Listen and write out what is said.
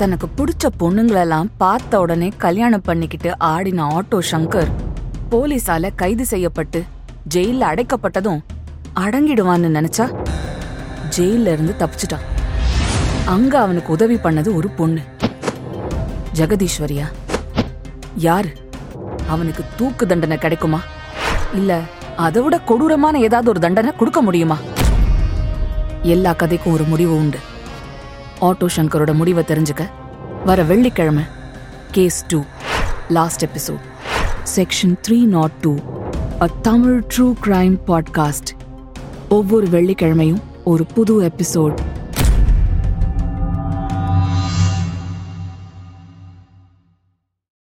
தனக்கு பிடிச்ச பொண்ணுங்களெல்லாம் பார்த்த உடனே கல்யாணம் பண்ணிக்கிட்டு ஆடின ஆட்டோ சங்கர் போலீஸால கைது செய்யப்பட்டு ஜெயில அடைக்கப்பட்டதும் அடங்கிடுவான்னு நினைச்சா ஜெயில இருந்து தப்பிச்சிட்டான். அங்க அவனுக்கு உதவி பண்ணது ஒரு பொண்ணு. ஜெகதீஸ்வரியா? யாரு? அவனுக்கு தூக்கு தண்டனை கிடைக்குமா? இல்ல அதை விட கொடூரமான ஏதாவது ஒரு தண்டனை கொடுக்க முடியுமா? எல்லா கதைக்கும் ஒரு முடிவு உண்டு. ஆட்டோ சங்கரோட முடிவை தெரிஞ்சுக்க வர வெள்ளிக்கிழமை case two last episode section three naught two a Tamil true crime podcast ஒவ்வொரு வெள்ளிக்கிழமையும் ஒரு புது எபிசோட்